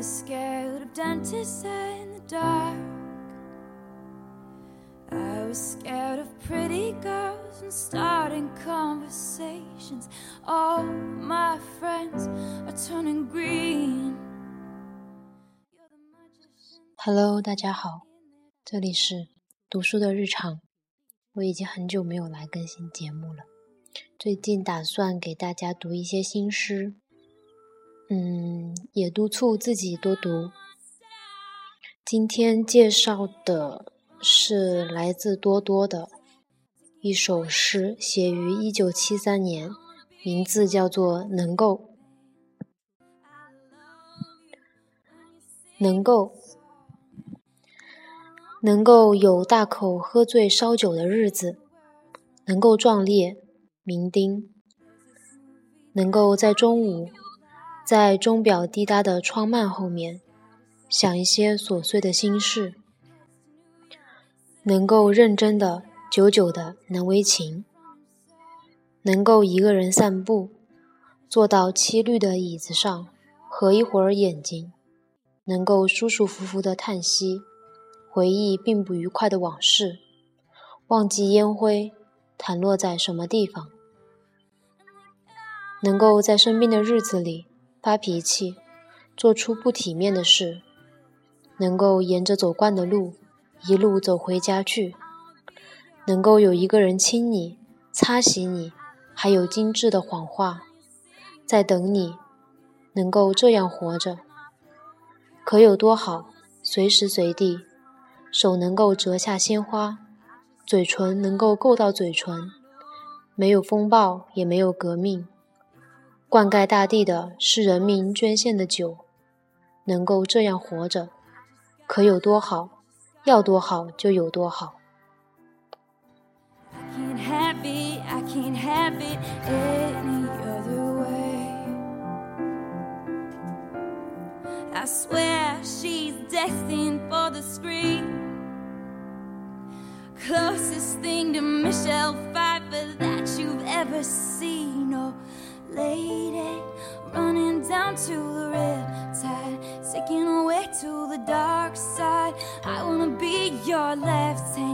was scared of dentists in the dark. I was scared of pretty girls and starting conversations. All my friends are turning green. Hello，大家好，这里是读书的日常。我已经很久没有来更新节目了，最近打算给大家读一些新诗，嗯，也督促自己多读。今天介绍的。是来自多多的一首诗，写于一九七三年，名字叫做《能够》。能够，能够有大口喝醉烧酒的日子，能够壮烈酩酊，能够在中午，在钟表滴答的窗幔后面，想一些琐碎的心事。能够认真的、久久的难为情，能够一个人散步，坐到漆绿的椅子上，合一会儿眼睛，能够舒舒服服的叹息，回忆并不愉快的往事，忘记烟灰弹落在什么地方，能够在生病的日子里发脾气，做出不体面的事，能够沿着走惯的路。一路走回家去，能够有一个人亲你、擦洗你，还有精致的谎话在等你，能够这样活着，可有多好？随时随地，手能够折下鲜花，嘴唇能够够到嘴唇，没有风暴，也没有革命，灌溉大地的是人民捐献的酒，能够这样活着，可有多好？要多好就有多好。I swear she's destined for the screen. Closest thing to Michelle Pfeiffer that you've ever seen. lady running down to the red tide, taking away to the dark side. I wanna be your left hand.